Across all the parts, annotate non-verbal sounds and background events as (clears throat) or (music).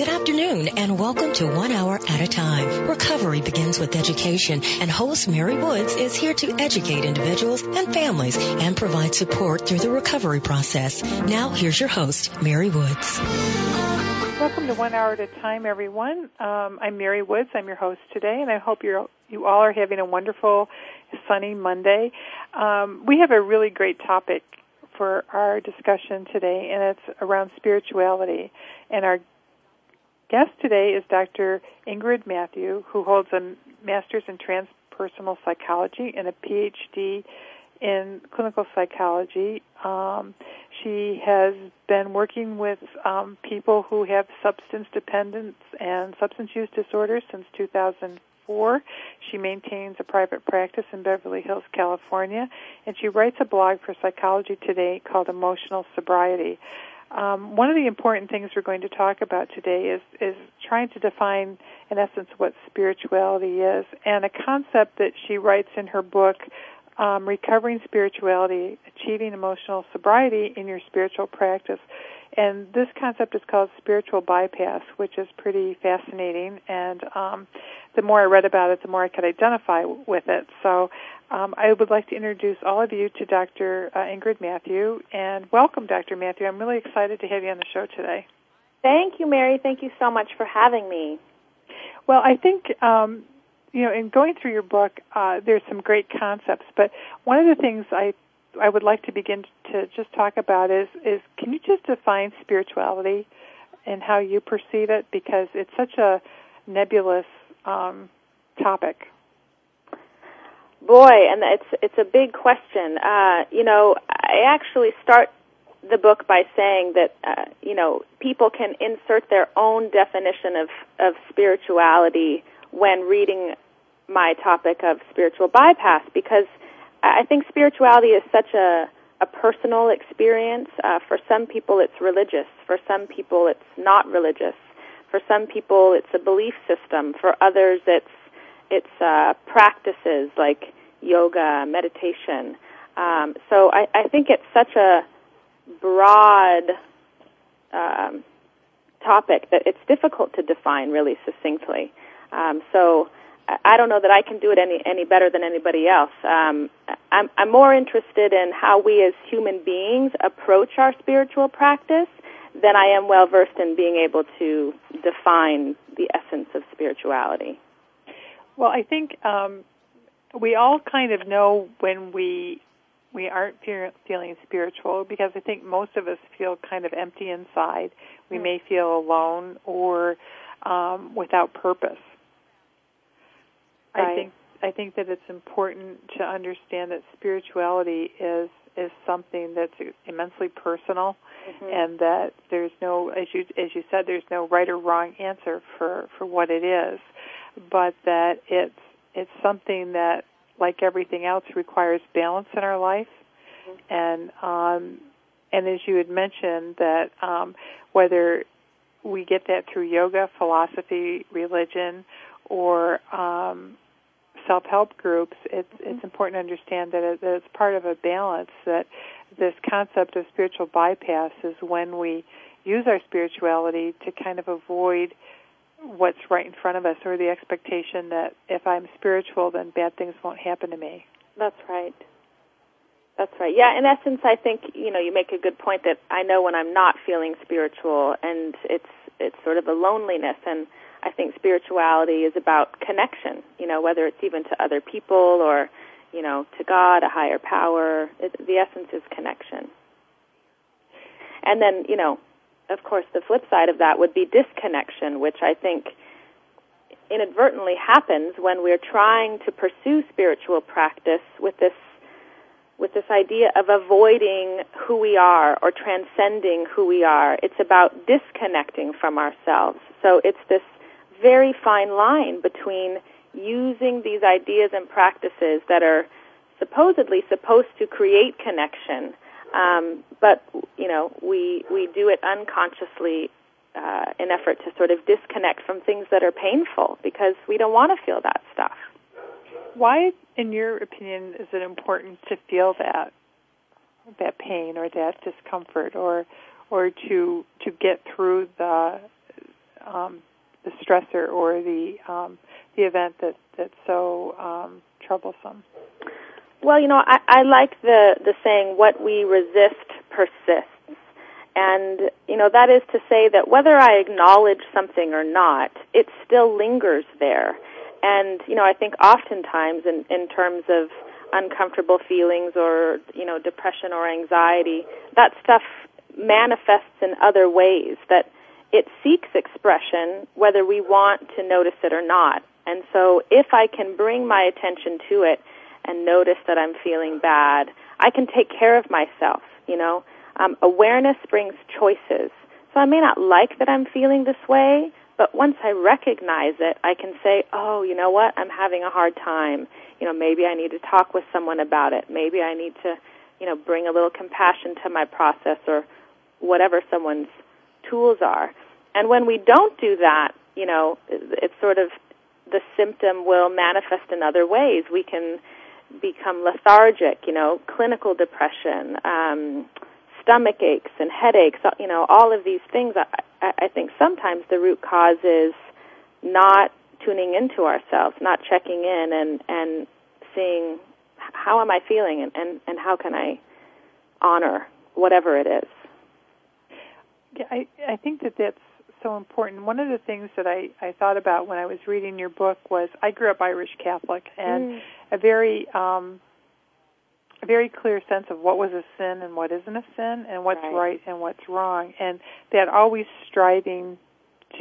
Good afternoon and welcome to One Hour at a Time. Recovery begins with education and host Mary Woods is here to educate individuals and families and provide support through the recovery process. Now here's your host, Mary Woods. Welcome to One Hour at a Time, everyone. Um, I'm Mary Woods. I'm your host today, and I hope you're you all are having a wonderful, sunny Monday. Um, we have a really great topic for our discussion today, and it's around spirituality. And our guest today is Dr. Ingrid Mathieu, who holds a master's in transpersonal psychology and a PhD in clinical psychology. Um, she has been working with um, people who have substance dependence and substance use disorders since 2004. She maintains a private practice in Beverly Hills, California, and she writes a blog for Psychology Today called Emotional Sobriety. Um, one of the important things we're going to talk about today is is trying to define, in essence, what spirituality is, and a concept that she writes in her book, um, "Recovering Spirituality: Achieving Emotional Sobriety in Your Spiritual Practice." And this concept is called spiritual bypass, which is pretty fascinating. And um, the more I read about it, the more I could identify with it. So um, I would like to introduce all of you to Dr. Uh, Ingrid Mathieu, and welcome, Dr. Mathieu. I'm really excited to have you on the show today. Thank you, Mary. Thank you so much for having me. Well, I think um, you know, in going through your book, uh, there's some great concepts, but one of the things I I would like to begin to just talk about is is can you just define spirituality and how you perceive it because it's such a nebulous um, topic. Boy, and it's it's a big question. Uh, you know, I actually start the book by saying that uh, you know people can insert their own definition of of spirituality when reading my topic of spiritual bypass because I think spirituality is such a a personal experience. Uh, for some people, it's religious. For some people, it's not religious. For some people, it's a belief system. For others, it's it's uh, practices like yoga, meditation. Um, so I, I think it's such a broad um, topic that it's difficult to define really succinctly. Um, so I don't know that I can do it any any better than anybody else. Um, I'm, I'm more interested in how we as human beings approach our spiritual practice than I am well versed in being able to define the essence of spirituality. Well, I think um, we all kind of know when we we aren't feeling spiritual because I think most of us feel kind of empty inside. We mm. may feel alone or um, without purpose. Right. I think I think that it's important to understand that spirituality is is something that's immensely personal, mm-hmm. and that there's no, as you as you said, there's no right or wrong answer for for what it is, but that it's it's something that, like everything else, requires balance in our life, mm-hmm. and um, and as you had mentioned that um, whether we get that through yoga, philosophy, religion, or um, self-help groups, it's mm-hmm. it's important to understand that, it, that it's part of a balance. That this concept of spiritual bypass is when we use our spirituality to kind of avoid what's right in front of us, or the expectation that if I'm spiritual, then bad things won't happen to me. That's right. That's right. Yeah, in essence, I think you know you make a good point that I know when I'm not feeling spiritual, and it's it's sort of a loneliness and I think spirituality is about connection, you know, whether it's even to other people or, you know, to God, a higher power. It, the essence is connection. And then, you know, of course, the flip side of that would be disconnection, which I think inadvertently happens when we're trying to pursue spiritual practice with this with this idea of avoiding who we are or transcending who we are. It's about disconnecting from ourselves. So it's this very fine line between using these ideas and practices that are supposedly supposed to create connection, um, but you know we we do it unconsciously uh, in effort to sort of disconnect from things that are painful because we don't want to feel that stuff. Why, in your opinion, is it important to feel that that pain or that discomfort, or or to to get through the um, the stressor or the um, the event that that's so um, troublesome? Well, you know, I, I like the the saying, "What we resist persists," and you know that is to say that whether I acknowledge something or not, it still lingers there. And you know, I think oftentimes in in terms of uncomfortable feelings or you know depression or anxiety, that stuff manifests in other ways that it seeks expression whether we want to notice it or not. And so if I can bring my attention to it and notice that I'm feeling bad, I can take care of myself, you know. Um, awareness brings choices. So I may not like that I'm feeling this way, but once I recognize it, I can say, oh, you know what? I'm having a hard time. You know, maybe I need to talk with someone about it. Maybe I need to, you know, bring a little compassion to my process or whatever someone's tools are. And when we don't do that, you know, it's sort of the symptom will manifest in other ways. We can become lethargic, you know, clinical depression, um, stomach aches and headaches, you know, all of these things. I, I think sometimes the root cause is not tuning into ourselves, not checking in and, and seeing how am I feeling and, and, and how can I honor whatever it is. Yeah, I, I think that that's so important. One of the things that I, I thought about when I was reading your book was I grew up Irish Catholic and mm. a very um a very clear sense of what was a sin and what isn't a sin and what's right, right and what's wrong and that always striving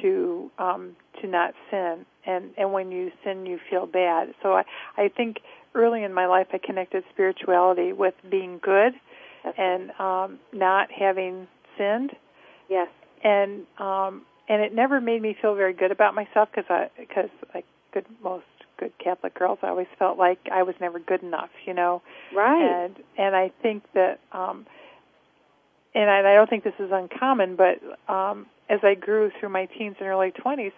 to um to not sin and and when you sin you feel bad. So I I think early in my life I connected spirituality with being good and um not having sinned. Yes and um and it never made me feel very good about myself because I because like good most good Catholic girls, I always felt like I was never good enough, you know. Right. And and I think that um and I, I don't think this is uncommon, but um as I grew through my teens and early 20s,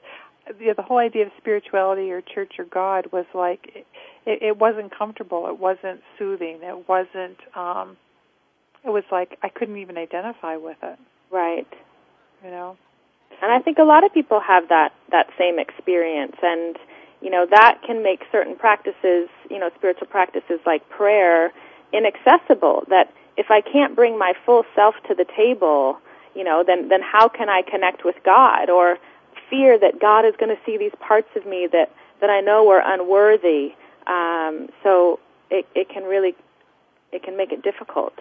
the, the whole idea of spirituality or church or God was like it, it wasn't comfortable, it wasn't soothing, it wasn't um it was like I couldn't even identify with it. Right. You know. And I think a lot of people have that that same experience and you know that can make certain practices, you know, spiritual practices like prayer inaccessible that if I can't bring my full self to the table, you know, then then how can I connect with God or fear that God is going to see these parts of me that that I know are unworthy. Um, so it it can really it can make it difficult.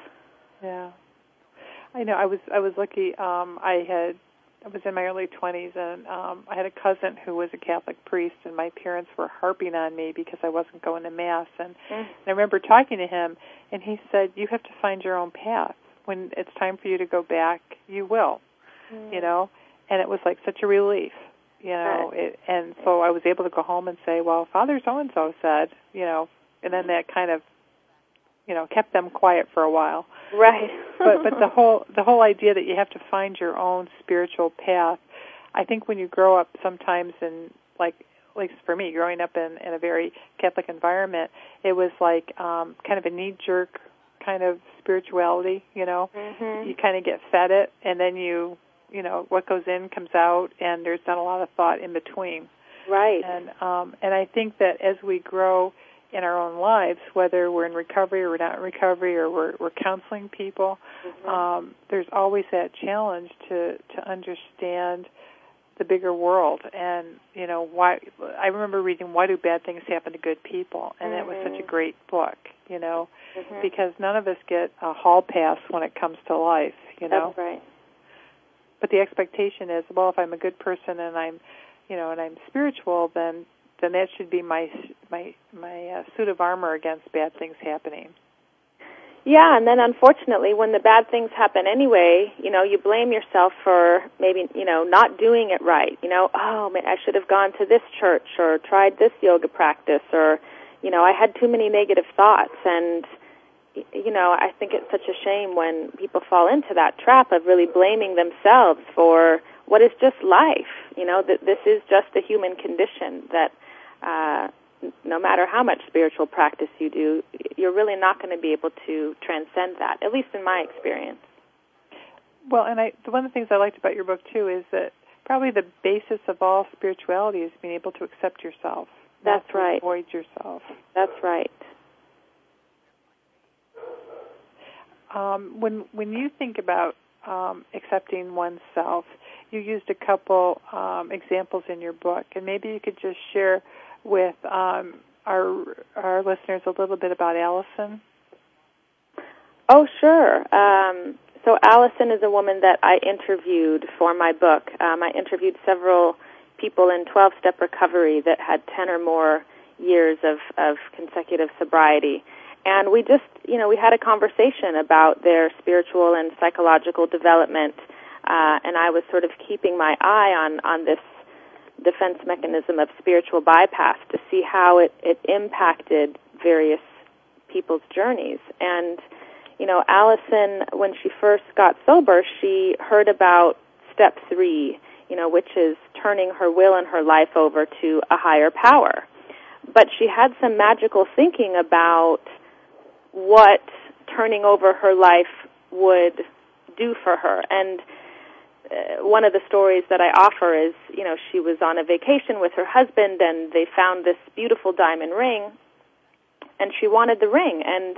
Yeah. I know I was I was lucky um I had I was in my early 20s, and um, I had a cousin who was a Catholic priest, and my parents were harping on me because I wasn't going to mass. And, mm. and I remember talking to him, and he said, "You have to find your own path. When it's time for you to go back, you will." Mm. You know, and it was like such a relief. You know, it, and so I was able to go home and say, "Well, Father so and so said," you know, and then that kind of you know kept them quiet for a while. Right. (laughs) But but the whole the whole idea that you have to find your own spiritual path i think when you grow up sometimes in like at least for me growing up in in a very catholic environment it was like um kind of a knee jerk kind of spirituality you know? Mm-hmm. you kind of get fed it and then you you know what goes in comes out and there's not a lot of thought in between. Right. And um and i think that as we grow in our own lives, whether we're in recovery or we're not in recovery or we're, we're counseling people, mm-hmm. um, there's always that challenge to to understand the bigger world and you know why I remember reading Why Do Bad Things Happen to Good People and mm-hmm. it was such a great book, you know, mm-hmm. because none of us get a hall pass when it comes to life, you know. That's right. But the expectation is, well, if I'm a good person and I'm, you know, and I'm spiritual, then then that should be my my my uh, suit of armor against bad things happening. Yeah, and then unfortunately, when the bad things happen anyway, you know, you blame yourself for maybe, you know, not doing it right. You know, oh, man, I should have gone to this church or tried this yoga practice or, you know, I had too many negative thoughts and you know, I think it's such a shame when people fall into that trap of really blaming themselves for what is just life. You know, that this is just the human condition that uh, no matter how much spiritual practice you do, you're really not going to be able to transcend that, at least in my experience. Well, and I, one of the things I liked about your book too is that probably the basis of all spirituality is being able to accept yourself. That's right. Avoid yourself. That's right. Um, when when you think about um, accepting oneself, you used a couple um, examples in your book, and maybe you could just share with um, our our listeners a little bit about Allison. Oh, sure. Um, so Allison is a woman that I interviewed for my book. Um, I interviewed several people in 12-step recovery that had 10 or more years of, of consecutive sobriety. And we just, you know, we had a conversation about their spiritual and psychological development. Uh, and I was sort of keeping my eye on, on this defense mechanism of spiritual bypass to see how it, it impacted various people's journeys. And, you know, Allison, when she first got sober, she heard about step three, you know, which is turning her will and her life over to a higher power. But she had some magical thinking about what turning over her life would do for her. And Uh, one of the stories that I offer is, you know, she was on a vacation with her husband and they found this beautiful diamond ring and she wanted the ring and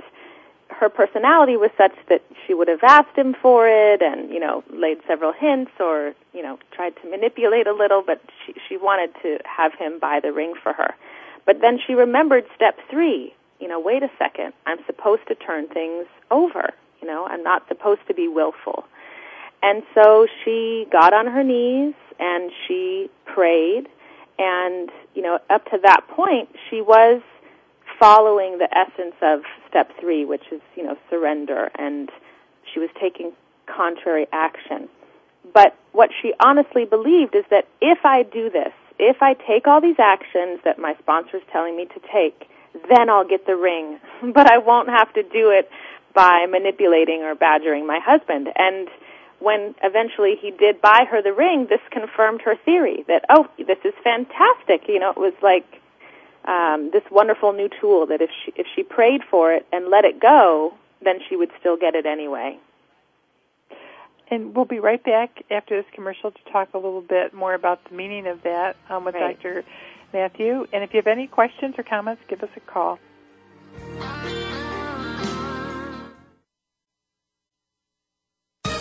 her personality was such that she would have asked him for it and, you know, laid several hints or, you know, tried to manipulate a little, but she, she wanted to have him buy the ring for her. But then she remembered step three, you know, wait a second, I'm supposed to turn things over. You know, I'm not supposed to be willful. And so she got on her knees and she prayed and, you know, up to that point she was following the essence of step three, which is, you know, surrender and she was taking contrary action. But what she honestly believed is that if I do this, if I take all these actions that my sponsor is telling me to take, then I'll get the ring. (laughs) But I won't have to do it by manipulating or badgering my husband. And when eventually he did buy her the ring, this confirmed her theory that, oh, this is fantastic. You know, it was like um, this wonderful new tool that if she, if she prayed for it and let it go, then she would still get it anyway. And we'll be right back after this commercial to talk a little bit more about the meaning of that um, with right. Dr. Mathieu. And if you have any questions or comments, give us a call.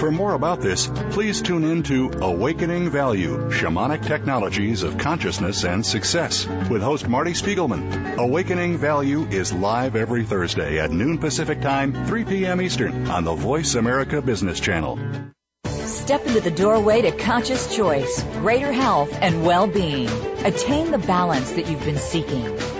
For more about this, please tune in to Awakening Value Shamanic Technologies of Consciousness and Success with host Marty Spiegelman. Awakening Value is live every Thursday at noon Pacific Time, 3 p.m. Eastern on the Voice America Business Channel. Step into the doorway to conscious choice, greater health, and well-being. Attain the balance that you've been seeking.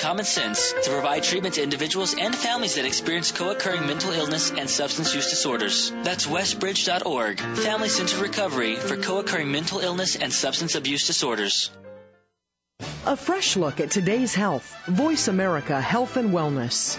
common sense to provide treatment to individuals and families that experience co-occurring mental illness and substance use disorders. That's westbridge.org, Family Centered Recovery for co-occurring mental illness and substance abuse disorders. A fresh look at today's health. Voice America Health and Wellness.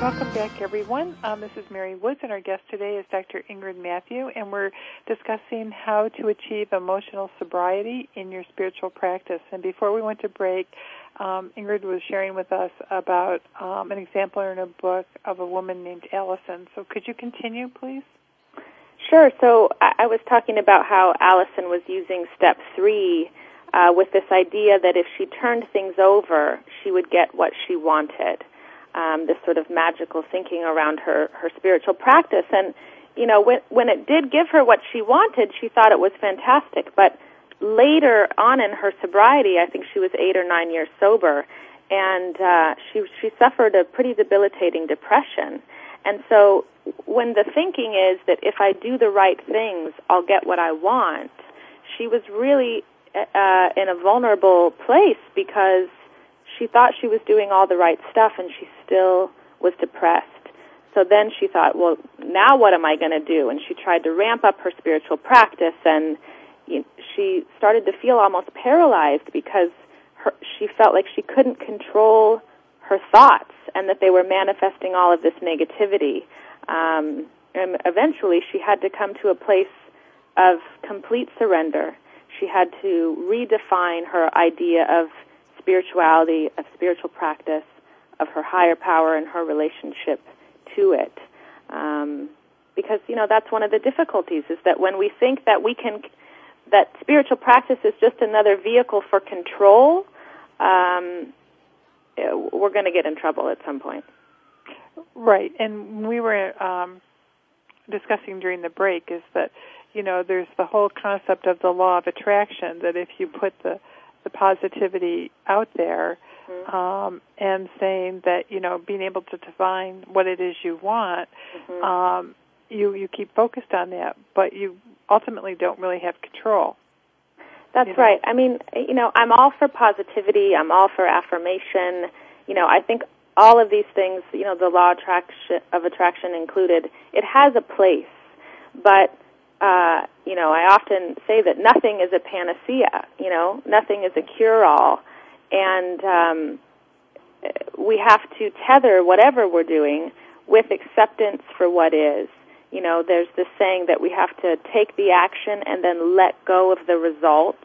Welcome back, everyone. Um, this is Mary Woods, and our guest today is Dr. Ingrid Mathieu, and we're discussing how to achieve emotional sobriety in your spiritual practice. And before we went to break, um, Ingrid was sharing with us about um, an example in a book of a woman named Allison. So could you continue, please? Sure. So I was talking about how Allison was using step three uh, with this idea that if she turned things over, she would get what she wanted um, this sort of magical thinking around her her spiritual practice. And you know, when when it did give her what she wanted, she thought it was fantastic. But later on in her sobriety, I think she was eight or nine years sober, and uh, she she suffered a pretty debilitating depression. And so, when the thinking is that if I do the right things, I'll get what I want, she was really uh, in a vulnerable place because she thought she was doing all the right stuff and she still was depressed. So then she thought, well, now what am I going to do? And she tried to ramp up her spiritual practice and you know, she started to feel almost paralyzed because her, she felt like she couldn't control her thoughts and that they were manifesting all of this negativity. Um, and eventually she had to come to a place of complete surrender. She had to redefine her idea of spirituality, of spiritual practice, of her higher power and her relationship to it. Um, because you know that's one of the difficulties is that when we think that we can that spiritual practice is just another vehicle for control, um, we're going to get in trouble at some point. Right, and we were um, discussing during the break is that you know there's the whole concept of the law of attraction that if you put the the positivity out there mm-hmm. um, and saying that you know being able to define what it is you want mm-hmm. um, you you keep focused on that but you ultimately don't really have control that's you know? right i mean you know i'm all for positivity i'm all for affirmation you know i think all of these things you know the law attraction of attraction included it has a place but uh, you know, I often say that nothing is a panacea. You know, nothing is a cure-all, and um, we have to tether whatever we're doing with acceptance for what is. You know, there's this saying that we have to take the action and then let go of the results.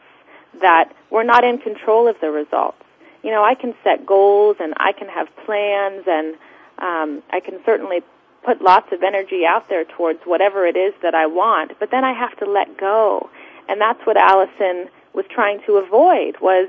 That we're not in control of the results. You know, I can set goals and I can have plans and um, I can certainly put lots of energy out there towards whatever it is that I want, but then I have to let go. And that's what Allison was trying to avoid was,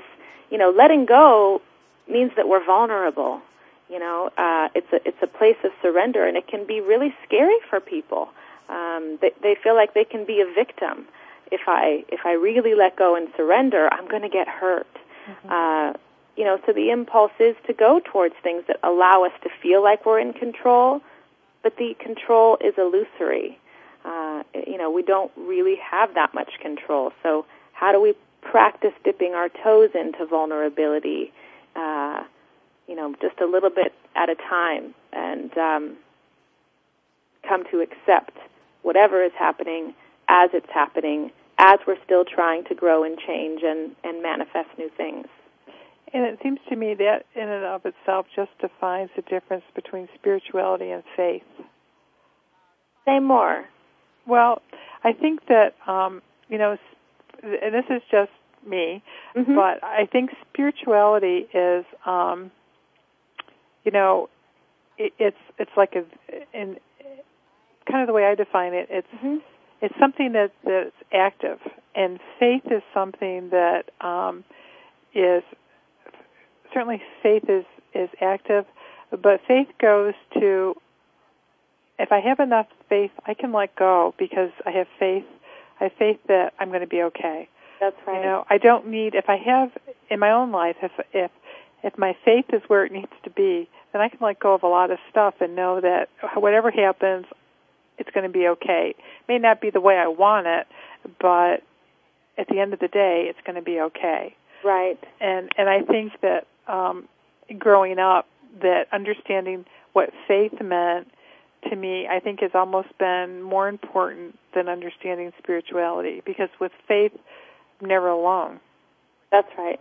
you know, letting go means that we're vulnerable. You know, uh, it's a it's a place of surrender, and it can be really scary for people. Um, they, they feel like they can be a victim. If I if I really let go and surrender, I'm going to get hurt. Mm-hmm. Uh, you know, so the impulse is to go towards things that allow us to feel like we're in control, but the control is illusory. Uh, you know, we don't really have that much control. So how do we practice dipping our toes into vulnerability? Uh, you know, just a little bit at a time, and um, come to accept whatever is happening as it's happening, as we're still trying to grow and change and, and manifest new things. And it seems to me that in and of itself just defines the difference between spirituality and faith. Say more. Well, I think that um, you know, and this is just me, Mhm. but I think spirituality is, um, you know, it, it's it's like a, in kind of the way I define it. It's Mhm. it's something that that's active, and faith is something that um, is certainly faith is is active, but faith goes to if I have enough faith, I can let go because I have faith. I have faith that I'm going to be okay. That's right. You know, I don't need if I have in my own life if if if my faith is where it needs to be, then I can let go of a lot of stuff and know that whatever happens, it's going to be okay. It may not be the way I want it, but at the end of the day, it's going to be okay. Right. And and I think that um, growing up, that understanding what faith meant to me, I think has almost been more important than understanding spirituality because with faith, I'm never alone. That's right.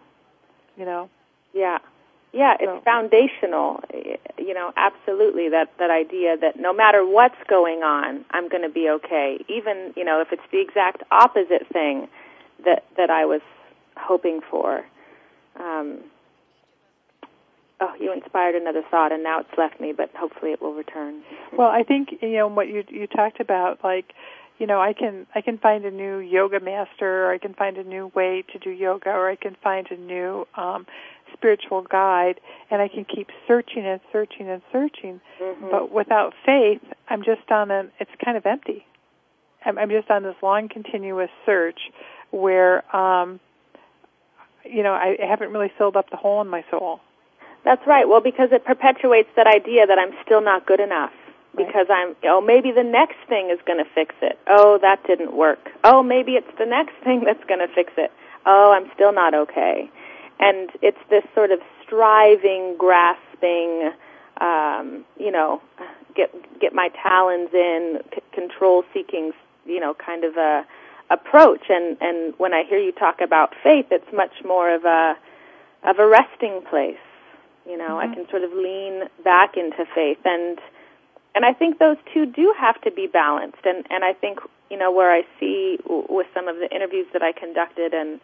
You know. Yeah. Yeah, it's So- foundational. You know, absolutely that that idea that no matter what's going on, I'm going to be okay. Even, you know, if it's the exact opposite thing that that I was hoping for. Um Oh, you inspired another thought and now it's left me, but hopefully it will return. Well, I think you know what you you talked about, like you know, I can I can find a new yoga master, or I can find a new way to do yoga, or I can find a new um, spiritual guide, and I can keep searching and searching and searching. Mhm. But without faith, I'm just on an it's kind of empty. I'm, I'm just on this long continuous search where um, you know I haven't really filled up the hole in my soul. That's right. Well, because it perpetuates that idea that I'm still not good enough. Right. Because I'm, oh, maybe the next thing is going to fix it. Oh, that didn't work. Oh, maybe it's the next thing (laughs) that's going to fix it. Oh, I'm still not okay. And it's this sort of striving, grasping, um, you know, get get my talons in, c- control seeking, you know, kind of a approach. And and when I hear you talk about faith, it's much more of a of a resting place. You know, I can sort of lean back into faith and and I think those two do have to be balanced. And and I think you know where I see w- with some of the interviews that I conducted and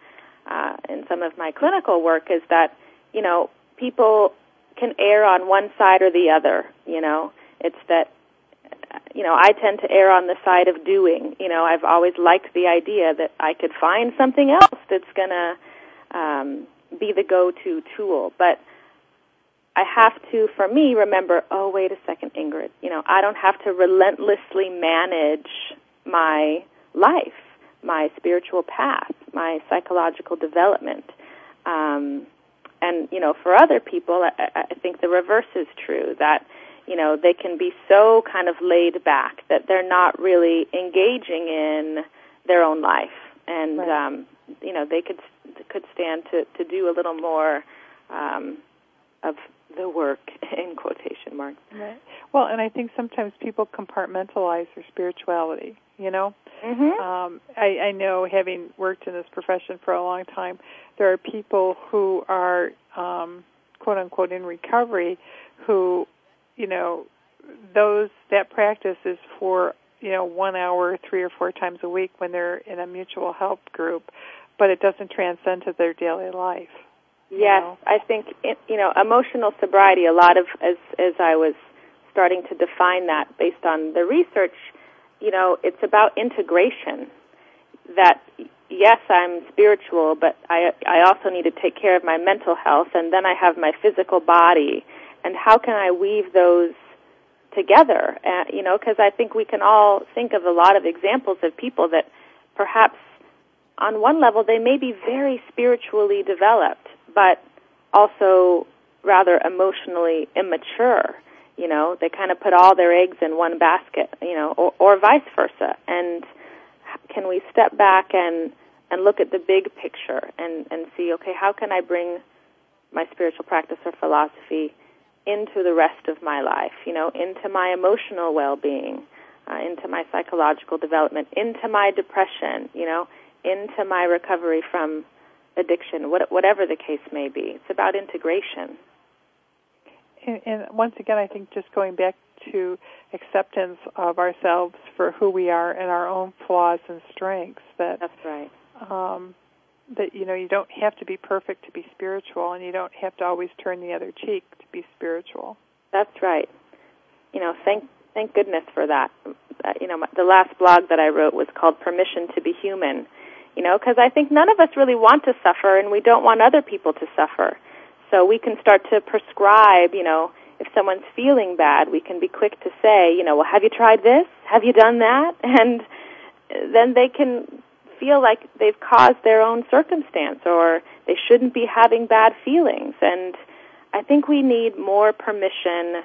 uh, in some of my clinical work is that you know people can err on one side or the other. You know, it's that you know I tend to err on the side of doing. You know, I've always liked the idea that I could find something else that's gonna um, be the go-to tool, but I have to, for me, remember, oh, wait a second, Ingrid. You know, I don't have to relentlessly manage my life, my spiritual path, my psychological development. Um, and, you know, for other people, I, I think the reverse is true, that, you know, they can be so kind of laid back that they're not really engaging in their own life. And, Right. um, you know, they could, could stand to, to do a little more, um, of the work (laughs) in quotation marks. Right. Well, and I think sometimes people compartmentalize their spirituality. You know, Mm-hmm. um, I, I know having worked in this profession for a long time, there are people who are um, quote unquote in recovery who, you know, those that practice is for you know one hour three or four times a week when they're in a mutual help group, but it doesn't transcend to their daily life. Yes, know? I think it, you know emotional sobriety. A lot of as as I was starting to define that based on the research, you know, it's about integration. That yes, I'm spiritual, but I I also need to take care of my mental health, and then I have my physical body. And how can I weave those together? Uh, you know, because I think we can all think of a lot of examples of people that perhaps on one level they may be very spiritually developed, but also rather emotionally immature. You know, they kind of put all their eggs in one basket, you know, or, or vice versa. And can we step back and and look at the big picture and and see, okay, how can I bring my spiritual practice or philosophy into the rest of my life? You know, into my emotional well-being, uh, into my psychological development, into my depression. You know, into my recovery from addiction, what, whatever the case may be. It's about integration. And, and once again, I think just going back to acceptance of ourselves for who we are and our own flaws and strengths. That that's right. Um, that you know you don't have to be perfect to be spiritual, and you don't have to always turn the other cheek to be spiritual. That's right. You know, thank thank goodness for that. Uh, you know, my, the last blog that I wrote was called "Permission to Be Human." You know, because I think none of us really want to suffer, and we don't want other people to suffer. So we can start to prescribe. You know, if someone's feeling bad, we can be quick to say, you know, well, have you tried this? Have you done that? (laughs) And then they can feel like they've caused their own circumstance or they shouldn't be having bad feelings. And I think we need more permission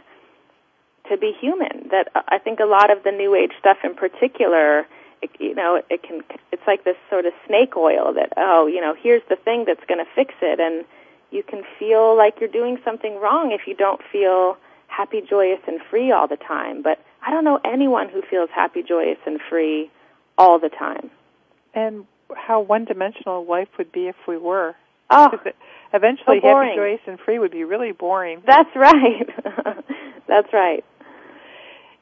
to be human. That I think a lot of the new age stuff in particular, it, you know, it can it's like this sort of snake oil that oh, you know, here's the thing that's going to fix it and you can feel like you're doing something wrong if you don't feel happy, joyous and free all the time. But I don't know anyone who feels happy, joyous and free all the time and how one-dimensional life would be if we were. Oh, eventually, so happy, joyous, and free would be really boring. That's (laughs) right. That's right.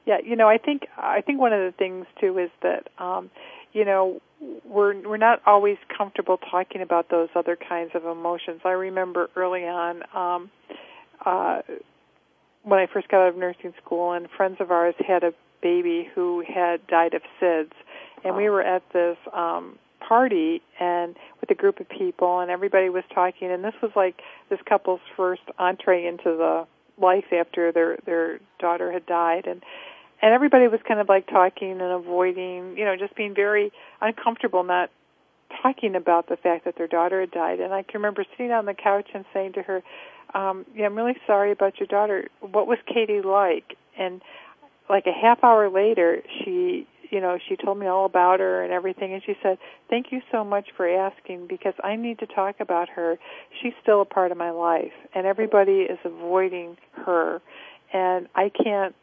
Yeah, you know, I think I think one of the things too is that um, you know we're we're not always comfortable talking about those other kinds of emotions. I remember early on um, uh, when I first got out of nursing school, and friends of ours had a baby who had died of SIDS, and we were at this um party and with a group of people and everybody was talking and this was like this couple's first entree into the life after their their daughter had died. And and everybody was kind of like talking and avoiding you know just being very uncomfortable not talking about the fact that their daughter had died and I can remember sitting on the couch and saying to her um yeah I'm really sorry about your daughter what was Katie like and like a half hour later she you know, she told me all about her and everything, and she said, "Thank you so much for asking because I need to talk about her. She's still a part of my life, and everybody is avoiding her, and I can't."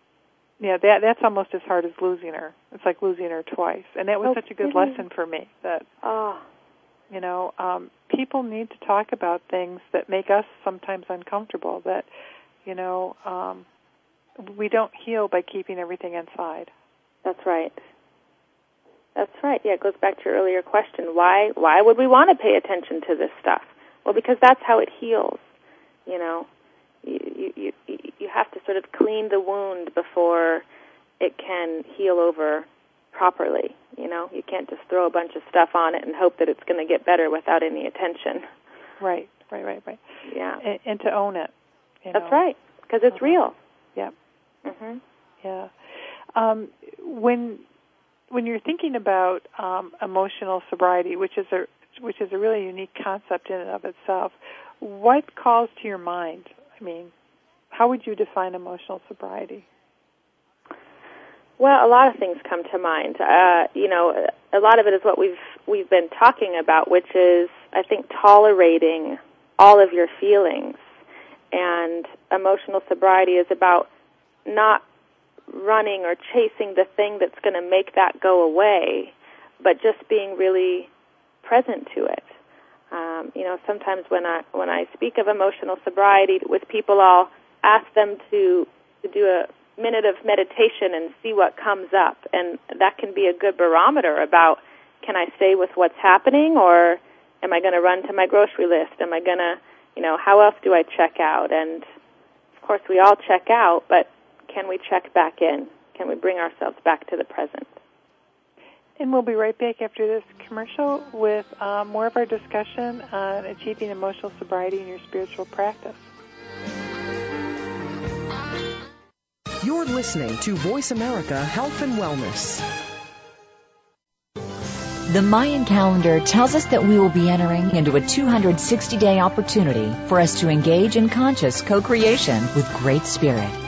Yeah, that that's almost as hard as losing her. It's like losing her twice, and that was oh, such a good really? lesson for me. That oh, you know, um, people need to talk about things that make us sometimes uncomfortable. That you know, um, we don't heal by keeping everything inside. That's right. That's right. Yeah, it goes back to your earlier question. Why why would we want to pay attention to this stuff? Well, because that's how it heals. You know, you you you, you have to sort of clean the wound before it can heal over properly. You know, you can't just throw a bunch of stuff on it and hope that it's going to get better without any attention. Right, right, right, right. Yeah, and, and to own it. That's know. right, because it's uh-huh. real. Yep. Mhm. Yeah. Um, when when you're thinking about um, emotional sobriety, which is a which is a really unique concept in and of itself, what calls to your mind? Mean, how would you define emotional sobriety? Well, a lot of things come to mind. Uh, you know, a lot of it is what we've we've been talking about, which is I think tolerating all of your feelings. And emotional sobriety is about not running or chasing the thing that's going to make that go away, but just being really present to it. Um, you know, sometimes when I when I speak of emotional sobriety with people, I'll ask them to to do a minute of meditation and see what comes up, and that can be a good barometer about can I stay with what's happening, or am I going to run to my grocery list? Am I going to, you know, how else do I check out? And of course, we all check out, but can we check back in? Can we bring ourselves back to the present? And we'll be right back after this commercial with um, more of our discussion on achieving emotional sobriety in your spiritual practice. You're listening to Voice America Health and Wellness. The Mayan calendar tells us that we will be entering into a 260 day opportunity for us to engage in conscious co creation with Great Spirit.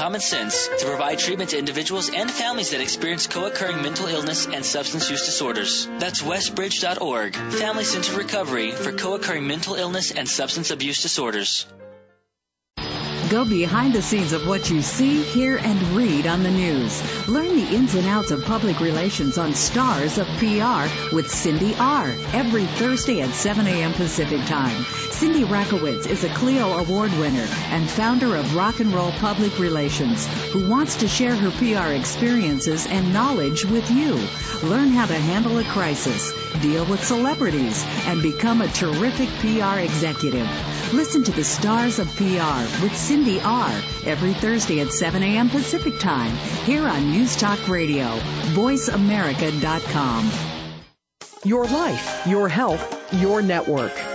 common sense to provide treatment to individuals and families that experience co-occurring mental illness and substance use disorders. That's westbridge.org, Family Centered Recovery for co-occurring mental illness and substance abuse disorders. Go behind the scenes of what you see, hear, and read on the news. Learn the ins and outs of public relations on Stars of PR with Cindy R. every Thursday at 7 a.m. Pacific Time. Cindy Rakowitz is a Clio Award winner and founder of Rock and Roll Public Relations who wants to share her PR experiences and knowledge with you. Learn how to handle a crisis, deal with celebrities, and become a terrific PR executive. Listen to the Stars of PR with Cindy R. every Thursday at 7 a.m. Pacific Time here on News Talk Radio, VoiceAmerica.com. Your life, your health, your network.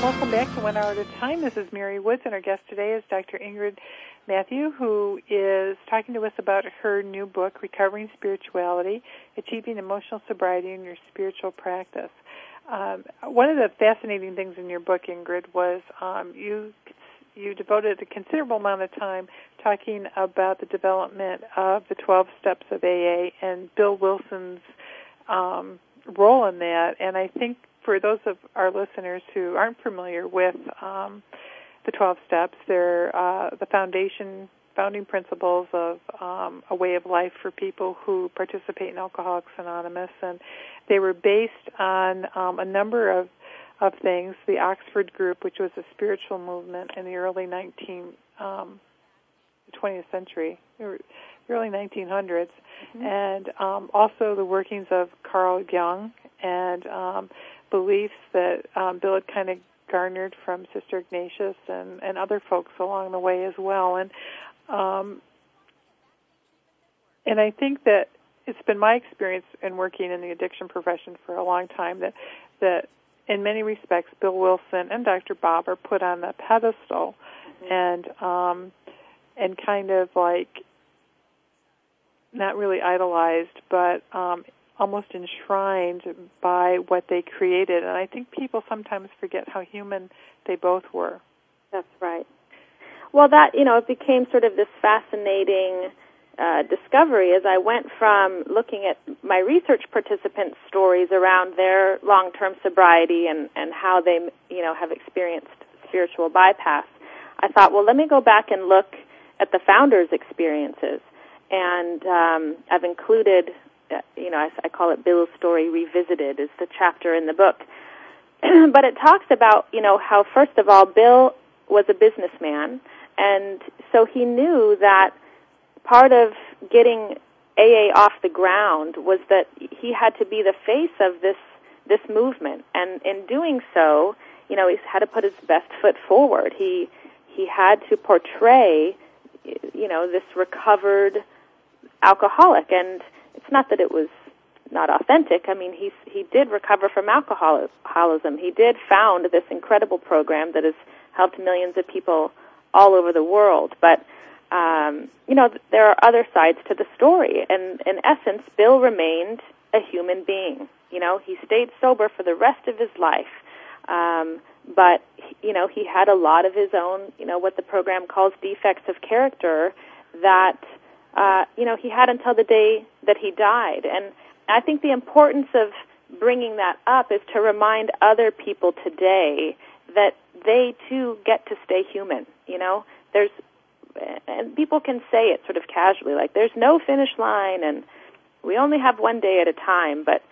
Welcome back to One Hour at a Time. This is Mary Woods, and our guest today is Dr. Ingrid Mathieu, who is talking to us about her new book, Recovering Spirituality Achieving Emotional Sobriety in Your Spiritual Practice. Um, one of the fascinating things in your book, Ingrid, was um, you you devoted a considerable amount of time talking about the development of the 12 steps of AA and Bill Wilson's um, role in that. And I think for those of our listeners who aren't familiar with um, the 12 steps, they're uh, the foundation founding principles of um, a way of life for people who participate in Alcoholics Anonymous, and they were based on um, a number of of things. The Oxford Group, which was a spiritual movement in the early 19 um, 20th century, early 1900s, mm-hmm. and um, also the workings of Carl Jung and um, beliefs that um, Bill had kind of garnered from Sister Ignatius and, and other folks along the way as well. And um, and I think that it's been my experience in working in the addiction profession for a long time that that in many respects Bill Wilson and Dr. Bob are put on a pedestal mm-hmm. and um and kind of like not really idolized but um almost enshrined by what they created and I think people sometimes forget how human they both were. That's right. Well, that, you know, it became sort of this fascinating uh, discovery as I went from looking at my research participants' stories around their long-term sobriety and, and how they, you know, have experienced spiritual bypass. I thought, well, let me go back and look at the founders' experiences. And um, I've included, Uh, you know, I, I call it Bill's Story Revisited is the chapter in the book. (clears throat) but it talks about, you know, how first of all, Bill was a businessman and so he knew that part of getting AA off the ground was that he had to be the face of this this movement, and in doing so, you know, he had to put his best foot forward. He he had to portray, you know, this recovered alcoholic, and it's not that it was not authentic. I mean, he he did recover from alcoholism. He did found this incredible program that has helped millions of people all over the world. But um, you know, there are other sides to the story, and in essence, Bill remained a human being. You know, he stayed sober for the rest of his life, um, but you know, he had a lot of his own, you know, what the program calls defects of character that uh, you know he had until the day that he died, and I think the importance of bringing that up is to remind other people today that they too get to stay human. You know, there's and people can say it sort of casually, like there's no finish line, and we only have one day at a time, but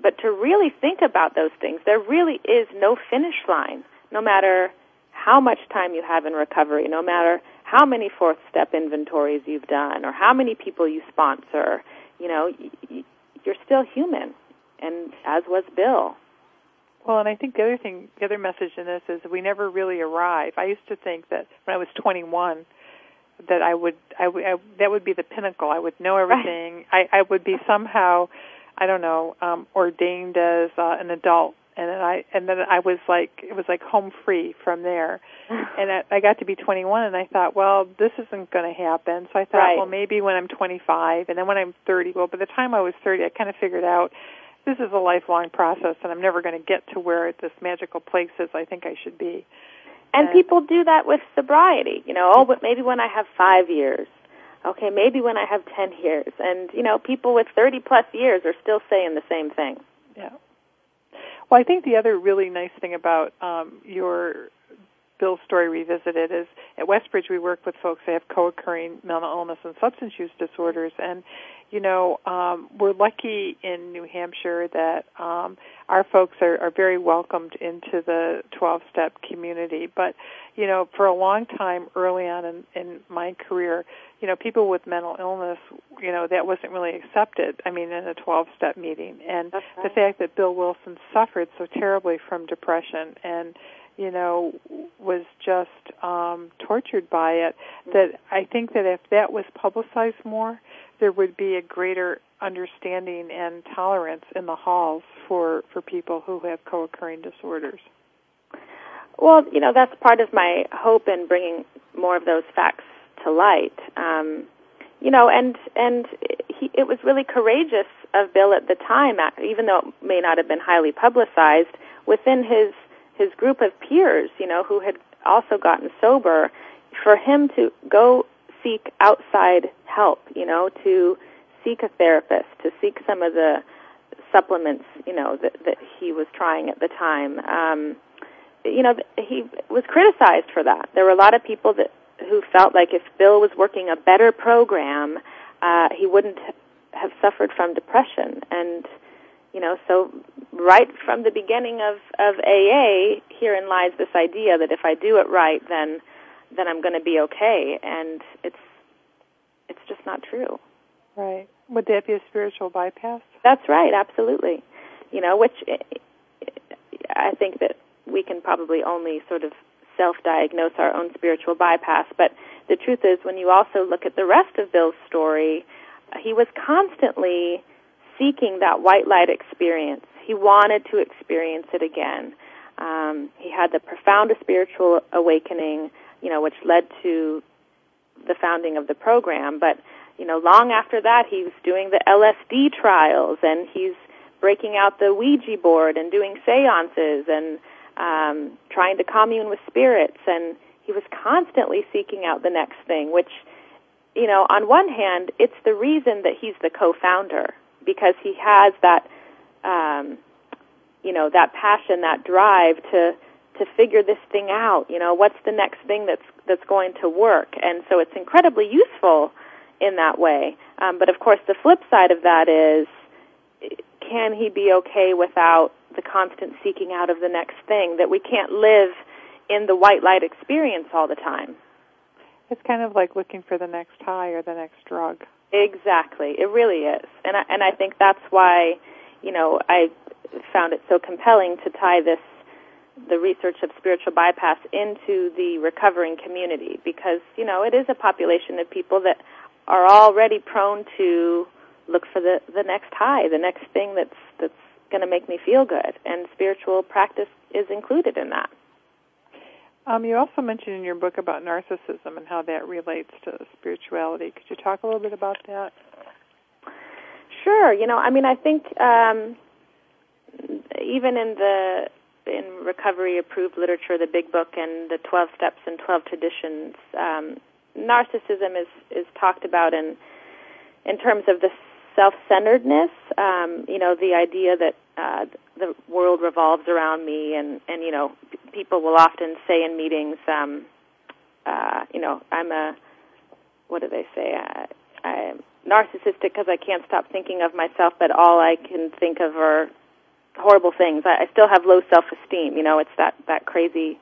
but to really think about those things, there really is no finish line, no matter how much time you have in recovery, no matter how many fourth step inventories you've done or how many people you sponsor, you know, you're still human. And as was Bill. Well, and I think the other thing, the other message in this is we never really arrive. I used to think that when I was 21, that I would, I, would, I that would be the pinnacle. I would know everything. Right. I, I would be somehow, I don't know, um, ordained as uh, an adult, and then I, and then I was like, it was like home free from there. (laughs) and I, I got to be 21, and I thought, well, this isn't going to happen. So I thought, right. well, maybe when I'm 25, and then when I'm 30. Well, by the time I was 30, I kind of figured out this is a lifelong process, and I'm never going to get to where this magical place is I think I should be. And, and people do that with sobriety. You know, oh, but maybe when I have five years. Okay, maybe when I have ten years. And you know, people with thirty plus years are still saying the same thing. Yeah. Well, I think the other really nice thing about um, your Bill's story revisited is at Westbridge we work with folks that have co-occurring mental illness and substance use disorders, and you know, um, we're lucky in New Hampshire that um, our folks are, are very welcomed into the 12 step community. But, you know, for a long time early on in, in my career, you know, people with mental illness, you know, that wasn't really accepted, I mean, in a 12 step meeting. And right. the fact that Bill Wilson suffered so terribly from depression and, you know, was just um, tortured by it, that I think that if that was publicized more, there would be a greater understanding and tolerance in the halls for for people who have co-occurring disorders. Well, you know that's part of my hope in bringing more of those facts to light. Um, you know, and and he, it was really courageous of Bill at the time, even though it may not have been highly publicized within his his group of peers. You know, who had also gotten sober, for him to go seek outside help, you know, to seek a therapist, to seek some of the supplements, you know, that, that he was trying at the time. Um, you know, he was criticized for that. There were a lot of people that who felt like if Bill was working a better program, uh, he wouldn't have suffered from depression. And you know, so right from the beginning of of AA, herein lies this idea that if I do it right, then then I'm going to be okay. And it's it's just not true. Right. Would that be a spiritual bypass? That's right. Absolutely. You know, which eh, I think that we can probably only sort of self-diagnose our own spiritual bypass. But the truth is, when you also look at the rest of Bill's story, he was constantly seeking that white light experience. He wanted to experience it again. Um, he had the profoundest spiritual awakening you know, which led to the founding of the program. But, you know, long after that, he was doing the LSD trials and he's breaking out the Ouija board and doing seances and um, trying to commune with spirits. And he was constantly seeking out the next thing, which, you know, on one hand, it's the reason that he's the co-founder because he has that, um, you know, that passion, that drive to to figure this thing out. You know, what's the next thing that's that's going to work? And so it's incredibly useful in that way. Um, but of course, the flip side of that is, can he be okay without the constant seeking out of the next thing? That we can't live in the white light experience all the time. It's kind of like looking for the next high or the next drug. Exactly, it really is, and I, and I think that's why, you know, I found it so compelling to tie this the research of spiritual bypass into the recovering community because, you know, it is a population of people that are already prone to look for the, the next high, the next thing that's, that's going to make me feel good. And spiritual practice is included in that. Um, you also mentioned in your book about narcissism and how that relates to spirituality. Could you talk a little bit about that? Sure. You know, I mean, I think um, even in the in recovery approved literature, the Big Book and the 12 Steps and 12 Traditions, um, narcissism is, is talked about in, in terms of the self-centeredness, um, you know, the idea that uh, the world revolves around me and, and you know, people will often say in meetings, um, uh, you know, I'm a, what do they say? I, I, narcissistic because I can't stop thinking of myself, but all I can think of are horrible things. I, I still have low self-esteem. You know, it's that that crazy,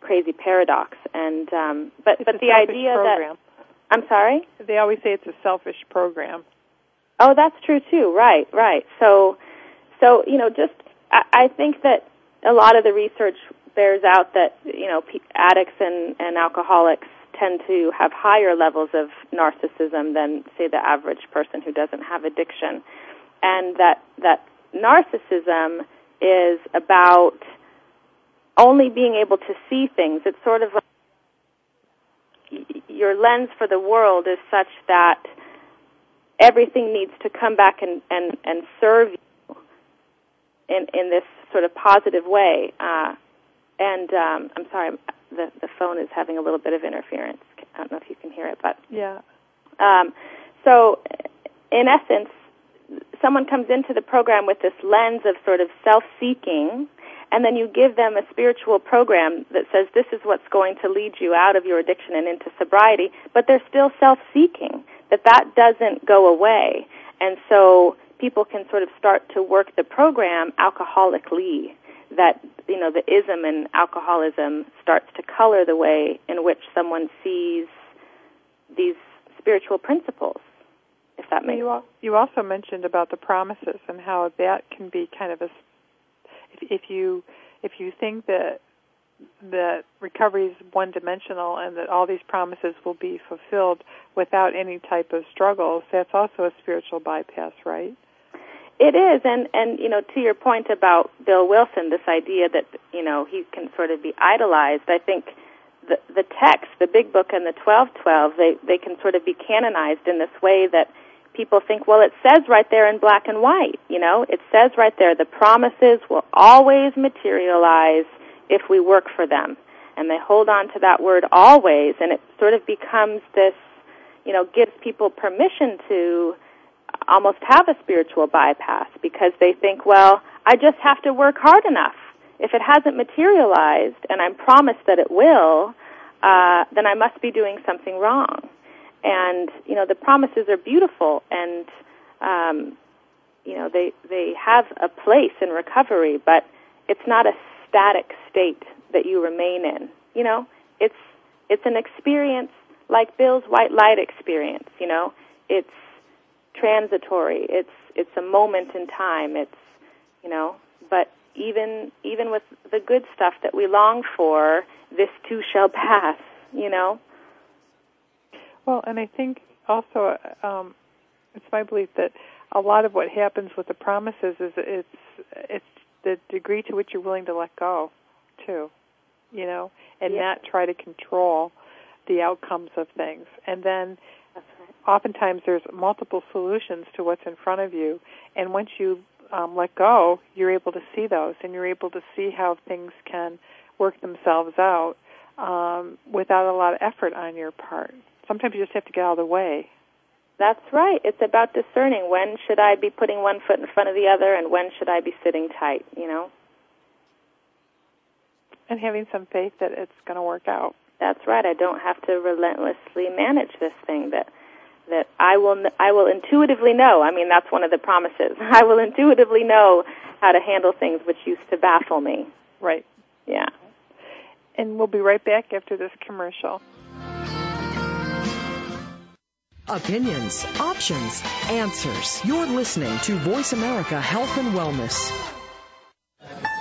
crazy paradox. And um, but it's but the idea program. that I'm sorry. They always say it's a selfish program. Oh, that's true too. Right, right. So, so you know, just I, I think that a lot of the research bears out that you know addicts and and alcoholics tend to have higher levels of narcissism than say the average person who doesn't have addiction, and that that narcissism is about only being able to see things. It's sort of like your lens for the world is such that everything needs to come back and, and, and serve you in, in this sort of positive way. Uh, and um, I'm sorry, the, the phone is having a little bit of interference. I don't know if you can hear it, but Yeah. um, so, in essence, someone comes into the program with this lens of sort of self-seeking, and then you give them a spiritual program that says this is what's going to lead you out of your addiction and into sobriety, but they're still self-seeking. That that doesn't go away, and so people can sort of start to work the program alcoholically. That you know the ism in alcoholism starts to color the way in which someone sees these spiritual principles, if that makes You, al- you also mentioned about the promises and how that can be kind of a. If, if you if you think that that recovery is one dimensional and that all these promises will be fulfilled without any type of struggles, that's also a spiritual bypass, right? It is, and and you know, to your point about Bill Wilson, this idea that you know he can sort of be idolized. I think the the text, the Big Book, and the Twelve Twelve, they they can sort of be canonized in this way that people think, well, it says right there in black and white. You know, it says right there the promises will always materialize if we work for them, and they hold on to that word always, and it sort of becomes this, you know, gives people permission to almost have a spiritual bypass because they think, well, I just have to work hard enough. If it hasn't materialized and I'm promised that it will, uh, then I must be doing something wrong. And you know, the promises are beautiful, and um, you know, they they have a place in recovery, but it's not a static state that you remain in. You know, it's it's an experience like Bill's white light experience. You know, it's transitory. It's it's a moment in time. It's you know, but even even with the good stuff that we long for, this too shall pass. You know. Well, and I think also um, it's my belief that a lot of what happens with the promises is it's it's the degree to which you're willing to let go, too, you know, and Yeah. not try to control the outcomes of things. And then. Oftentimes there's multiple solutions to what's in front of you, and once you um, let go, you're able to see those, and you're able to see how things can work themselves out um, without a lot of effort on your part. Sometimes you just have to get out of the way. That's right. It's about discerning when should I be putting one foot in front of the other and when should I be sitting tight, you know? and having some faith that it's going to work out. That's right. I don't have to relentlessly manage this thing that that I will I will intuitively know. I mean, that's one of the promises. (laughs) I will intuitively know how to handle things which used to baffle me. Right. Yeah. And we'll be right back after this commercial. Opinions, options, answers. You're listening to Voice America Health and Wellness.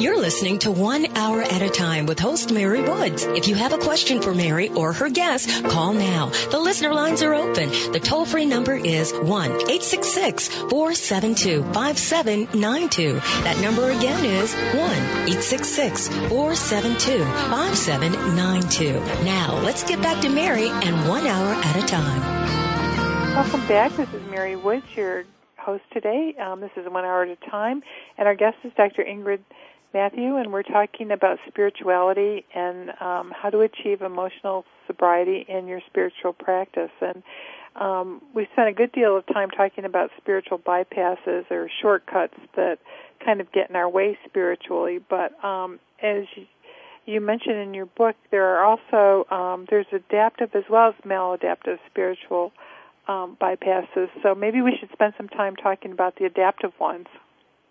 You're listening to One Hour at a Time with host Mary Woods. If you have a question for Mary or her guest, call now. The listener lines are open. The toll free number is 1-866-472-5792. That number again is 1-866-472-5792. Now, let's get back to Mary and One Hour at a Time. Welcome back. This is Mary Woods, your host today. Um, this is One Hour at a Time, and our guest is Dr. Ingrid Mathieu, and we're talking about spirituality and um, how to achieve emotional sobriety in your spiritual practice. And um, we spent a good deal of time talking about spiritual bypasses or shortcuts that kind of get in our way spiritually. But um, as you, mentioned in your book, there are also um, there's adaptive as well as maladaptive spiritual um, bypasses. So maybe we should spend some time talking about the adaptive ones.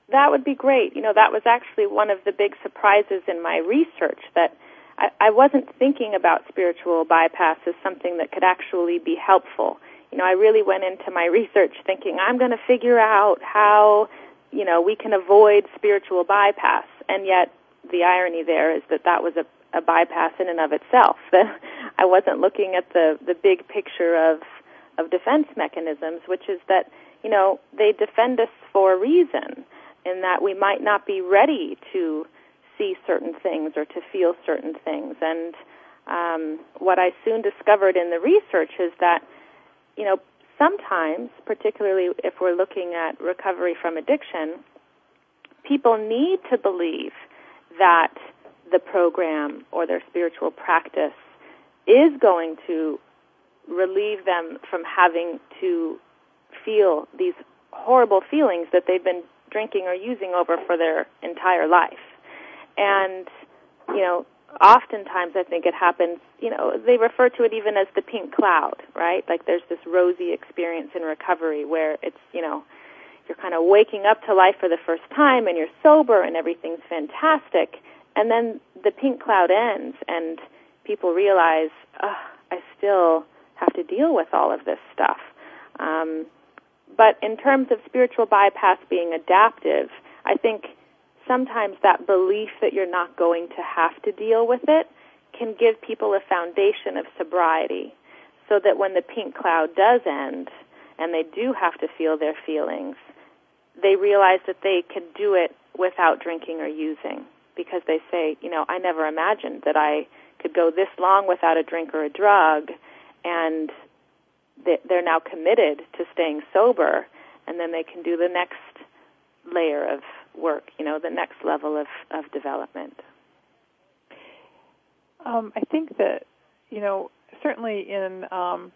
That would be great. You know, that was actually one of the big surprises in my research that I, I wasn't thinking about spiritual bypass as something that could actually be helpful. You know, I really went into my (laughs) research thinking I'm going to figure out how, you know, we can avoid spiritual bypass. And yet the irony there is that that was a, a bypass in and of itself. That (laughs) I wasn't looking at the, the big picture of, of defense mechanisms, which is that, you know, they defend us for a reason in that we might not be ready to see certain things or to feel certain things. And um, what I soon discovered in the research is that, you know, sometimes, particularly if we're looking at recovery from addiction, people need to believe that the program or their spiritual practice is going to relieve them from having to feel these horrible feelings that they've been drinking or using over for their entire life. And, you know, oftentimes I think it happens, you know, they refer to it even as the pink cloud, right? Like there's this rosy experience in recovery where it's, you know, you're kind of waking up to life for the first time and you're sober and everything's fantastic. And then the pink cloud ends and people realize, oh, I still have to deal with all of this stuff. Um, but in terms of spiritual bypass being adaptive, I think sometimes that belief that you're not going to have to deal with it can give people a foundation of sobriety so that when the pink cloud does end and they do have to feel their feelings, they realize that they can do it without drinking or using because they say, you know, I never imagined that I could go this long without a drink or a drug and they're now committed to staying sober, and then they can do the next layer of work, you know, the next level of, of development. Um, I think that, you know, certainly in um,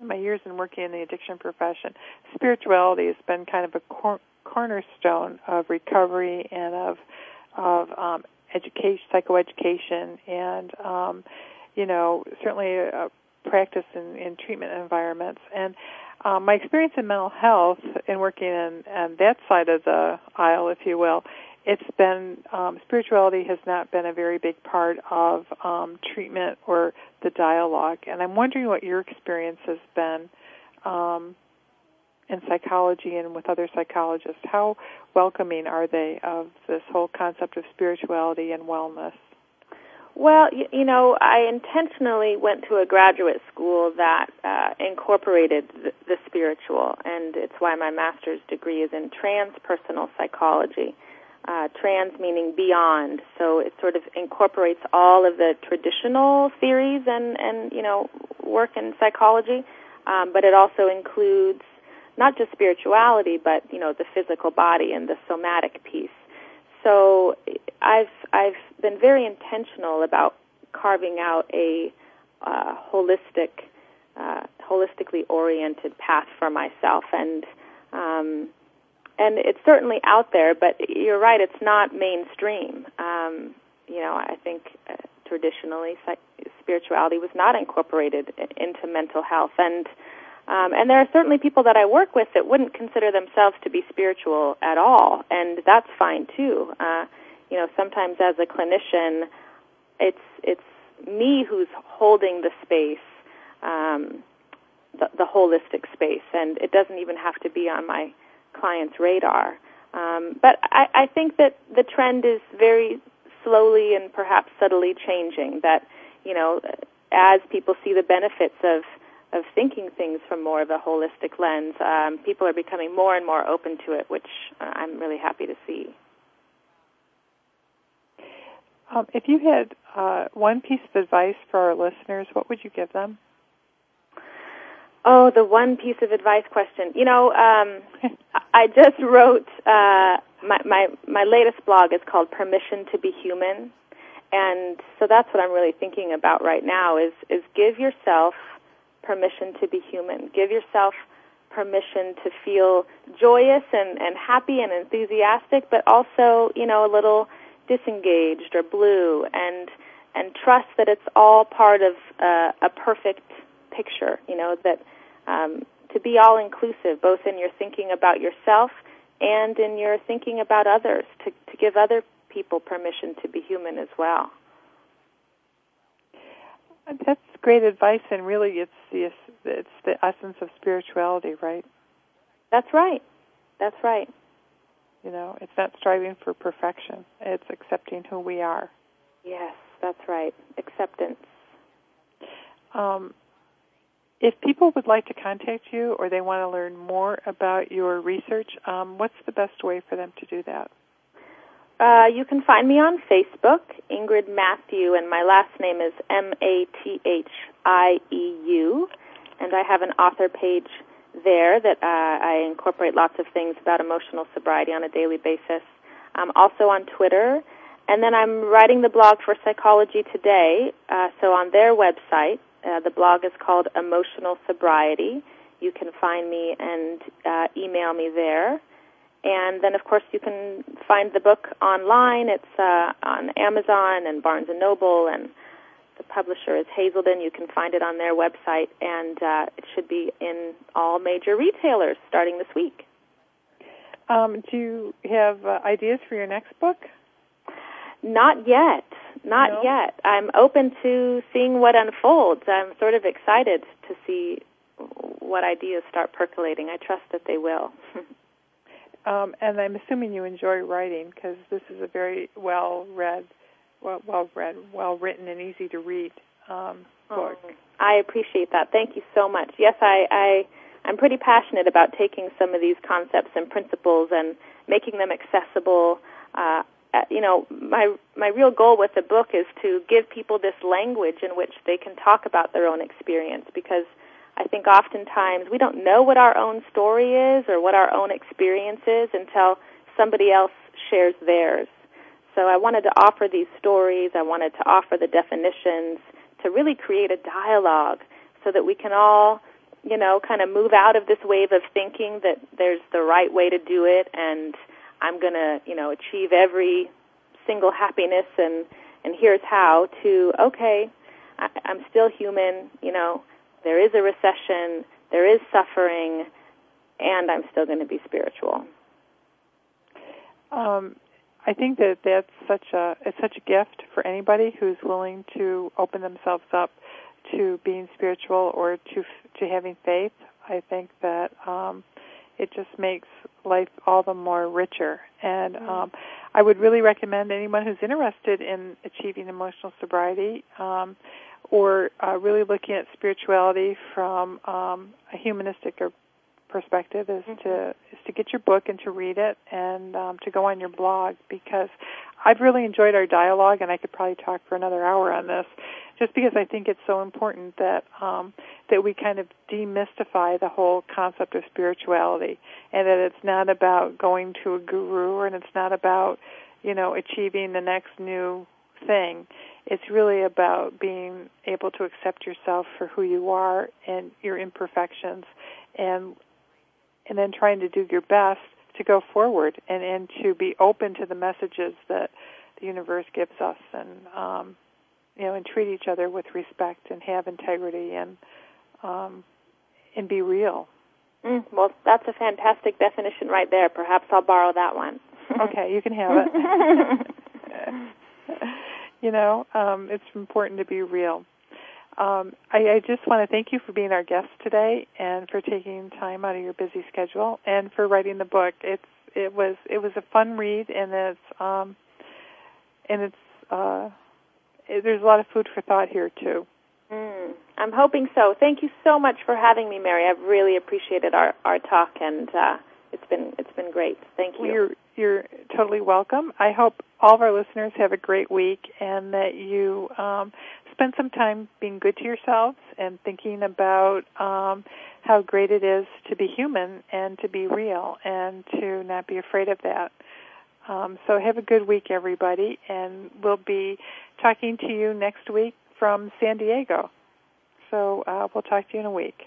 my years in working in the addiction profession, spirituality has been kind of a cor- cornerstone of recovery and of of um, education, psychoeducation, and um, you know, certainly a, practice in, in treatment environments. And um, my experience in mental health and working in, on that side of the aisle, if you will, it's been um, spirituality has not been a very big part of um, treatment or the dialogue. And I'm wondering what your experience has been um, in psychology and with other psychologists. How welcoming are they of this whole concept of spirituality and wellness? Well, you, you know, I intentionally went to a graduate school that uh, incorporated the, the spiritual, and it's why my master's degree is in transpersonal psychology. Uh, trans meaning beyond, so it sort of incorporates all of the traditional theories and and you know work in psychology, um, but it also includes not just spirituality, but you know the physical body and the somatic piece so I've I've been very intentional about carving out a uh, holistic uh, holistically oriented path for myself, and um, and it's certainly out there. But you're right; it's not mainstream. Um, you know, I think uh, traditionally spirituality was not incorporated into mental health, and um, and there are certainly people that I work with that wouldn't consider themselves to be spiritual at all, and that's fine too. Uh, you know, sometimes as a clinician, it's it's me who's holding the space, um, the, the holistic space, and it doesn't even have to be on my client's radar. Um, but I, I think that the trend is very slowly and perhaps subtly changing. That you know, as people see the benefits of of thinking things from more of a holistic lens, um, people are becoming more and more open to it, which uh, I'm really happy to see. Um, if you had uh, one piece of advice for our listeners, what would you give them? Oh, the one piece of advice question. You know, um, (laughs) I just wrote uh, my, my my latest blog is called "Permission to Be Human," and so that's what I'm really thinking about right now. Is is give yourself permission to be human. Give yourself permission to feel joyous and, and happy and enthusiastic, but also, you know, a little disengaged or blue and and trust that it's all part of uh, a perfect picture, you know, that um, to be all inclusive, both in your thinking about yourself and in your thinking about others, to, to give other people permission to be human as well. That's great advice, and really, it's the it's the essence of spirituality, right? That's right. That's right. You know, it's not striving for perfection; it's accepting who we are. Yes, that's right. Acceptance. Um, if people would like to contact you or they want to learn more about your research, um, what's the best way for them to do that? Uh, you can find me on Facebook, Ingrid Mathieu, and my last name is M A T H I E U. And I have an author page there that uh, I incorporate lots of things about emotional sobriety on a daily basis. I'm also on Twitter. And then I'm writing the blog for Psychology Today. Uh, so on their website, uh, the blog is called Emotional Sobriety. You can find me and uh, email me there. And then, of course, you can find the book online. It's uh, on Amazon and Barnes and Noble, and the publisher is Hazelden. You can find it on their website, and uh, it should be in all major retailers starting this week. Um, do you have uh, ideas for your next book? Not yet. Not no? yet. I'm open to seeing what unfolds. I'm sort of excited to see what ideas start percolating. I trust that they will. (laughs) Um, and I'm assuming you enjoy writing because this is a very well read, well, well read, well written, and easy to read um, book. Oh, I appreciate that. Thank you so much. Yes, I, I I'm pretty passionate about taking some of these concepts and principles and making them accessible. Uh, you know, my my real goal with the book is to give people this language in which they can talk about their own experience because I think oftentimes we don't know what our own story is or what our own experience is until somebody else shares theirs. So I wanted to offer these stories, I wanted to offer the definitions to really create a dialogue so that we can all, you know, kind of move out of this wave of thinking that there's the right way to do it and I'm going to, you know, achieve every single happiness and and here's how to okay, I, I'm still human, you know, there is a recession, there is suffering, and I'm still going to be spiritual. Um, I think that that's such a it's such a gift for anybody who's willing to open themselves up to being spiritual or to to having faith. I think that um, it just makes life all the more richer. And mm-hmm. um, I would really recommend anyone who's interested in achieving emotional sobriety. Um, or uh, really looking at spirituality from um, a humanistic or perspective is mm-hmm. to is to get your book and to read it and um, to go on your blog because I've really enjoyed our dialogue and I could probably talk for another hour on this just because I think it's so important that um, that we kind of demystify the whole concept of spirituality and that it's not about going to a guru and it's not about you know achieving the next new thing it's really about being able to accept yourself for who you are and your imperfections and and then trying to do your best to go forward and and to be open to the messages that the universe gives us and um you know and treat each other with respect and have integrity and um and be real. Mm, well that's a fantastic definition right there. Perhaps i'll borrow that one. Okay you can have (laughs) it you know um it's important to be real um, I, I just want to thank you for being our guest today and for taking time out of your busy schedule and for writing the book. It's it was it was a fun read and it's um, and it's uh, it, there's a lot of food for thought here too. Mm, I'm hoping so. Thank you so much for having me, Mary. I've really appreciated our our talk and uh, it's been it's been great. Thank you. Well, you're you're totally welcome. I hope all of our listeners have a great week and that you um, spend some time being good to yourselves and thinking about um, how great it is to be human and to be real and to not be afraid of that. Um, so have a good week, everybody, and we'll be talking to you next week from San Diego. So uh, we'll talk to you in a week.